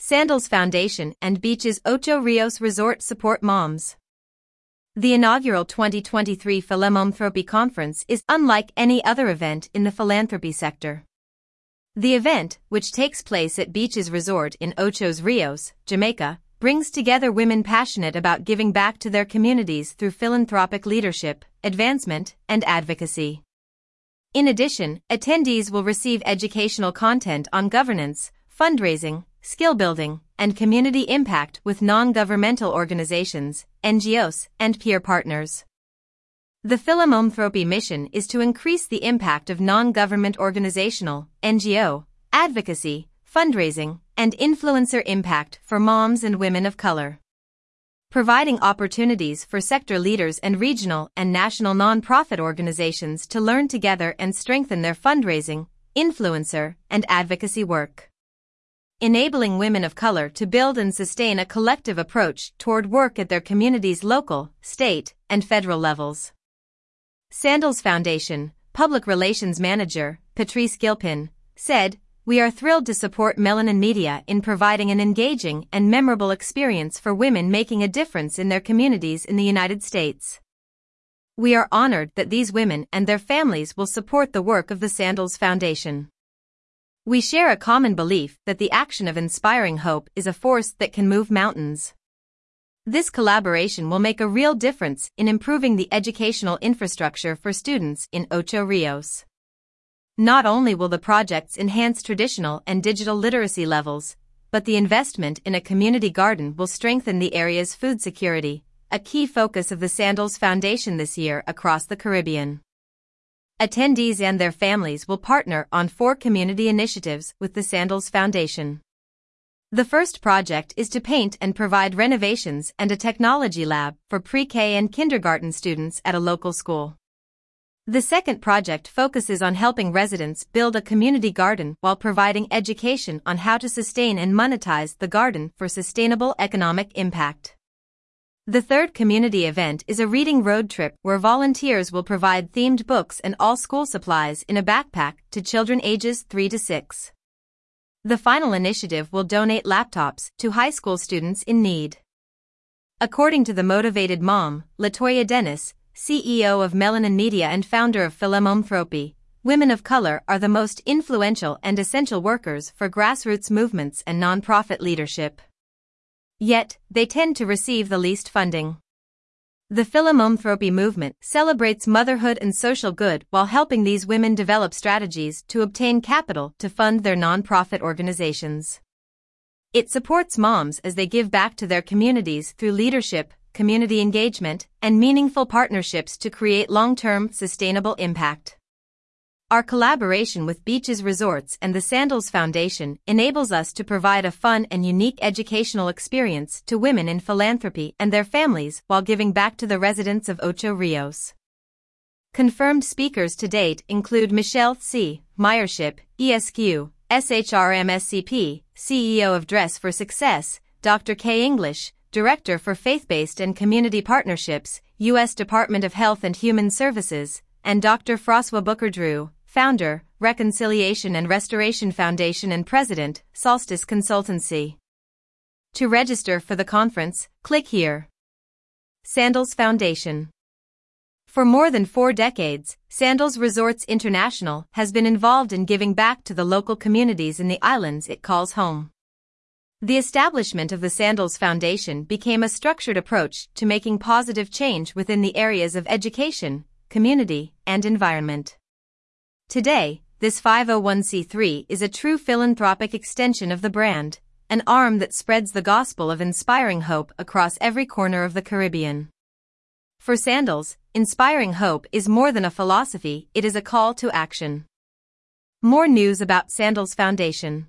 Sandals Foundation and Beaches Ocho Rios Resort support moms. The inaugural 2023 Philanthropy Conference is unlike any other event in the philanthropy sector. The event, which takes place at Beaches Resort in Ochos Rios, Jamaica, brings together women passionate about giving back to their communities through philanthropic leadership, advancement, and advocacy. In addition, attendees will receive educational content on governance, fundraising, skill building, and community impact with non-governmental organizations, NGOs, and peer partners. The Philanthropy mission is to increase the impact of non-government organizational, NGO, advocacy, fundraising, and influencer impact for moms and women of color. Providing opportunities for sector leaders and regional and national nonprofit organizations to learn together and strengthen their fundraising, influencer, and advocacy work enabling women of color to build and sustain a collective approach toward work at their community's local, state, and federal levels. Sandals Foundation, Public Relations Manager, Patrice Gilpin, said, We are thrilled to support Melanin Media in providing an engaging and memorable experience for women making a difference in their communities in the United States. We are honored that these women and their families will support the work of the Sandals Foundation. We share a common belief that the action of inspiring hope is a force that can move mountains. This collaboration will make a real difference in improving the educational infrastructure for students in Ocho Rios. Not only will the projects enhance traditional and digital literacy levels, but the investment in a community garden will strengthen the area's food security, a key focus of the Sandals Foundation this year across the Caribbean. Attendees and their families will partner on four community initiatives with the Sandals Foundation. The first project is to paint and provide renovations and a technology lab for pre-K and kindergarten students at a local school. The second project focuses on helping residents build a community garden while providing education on how to sustain and monetize the garden for sustainable economic impact. The third community event is a reading road trip where volunteers will provide themed books and all school supplies in a backpack to children ages 3 to 6. The final initiative will donate laptops to high school students in need. According to the motivated mom, Latoya Dennis, CEO of Melanin Media and founder of Philanthropy, women of color are the most influential and essential workers for grassroots movements and nonprofit leadership. Yet, they tend to receive the least funding. The philanthropy movement celebrates motherhood and social good while helping these women develop strategies to obtain capital to fund their nonprofit organizations. It supports moms as they give back to their communities through leadership, community engagement, and meaningful partnerships to create long-term, sustainable impact. Our collaboration with Beaches Resorts and the Sandals Foundation enables us to provide a fun and unique educational experience to women in philanthropy and their families while giving back to the residents of Ocho Rios. Confirmed speakers to date include Michelle C. Meyer-Shipp, ESQ, SHRMSCP, CEO of Dress for Success, Dr. K. English, Director for Faith-Based and Community Partnerships, U.S. Department of Health and Human Services, and Dr. Froswa' Booker-Drew, founder, Reconciliation and Restoration Foundation and president, Solstice Consultancy. To register for the conference, click here. Sandals Foundation. For more than four decades, Sandals Resorts International has been involved in giving back to the local communities in the islands it calls home. The establishment of the Sandals Foundation became a structured approach to making positive change within the areas of education, community, and environment. Today, this 501c3 is a true philanthropic extension of the brand, an arm that spreads the gospel of inspiring hope across every corner of the Caribbean. For Sandals, inspiring hope is more than a philosophy, it is a call to action. More news about Sandals Foundation.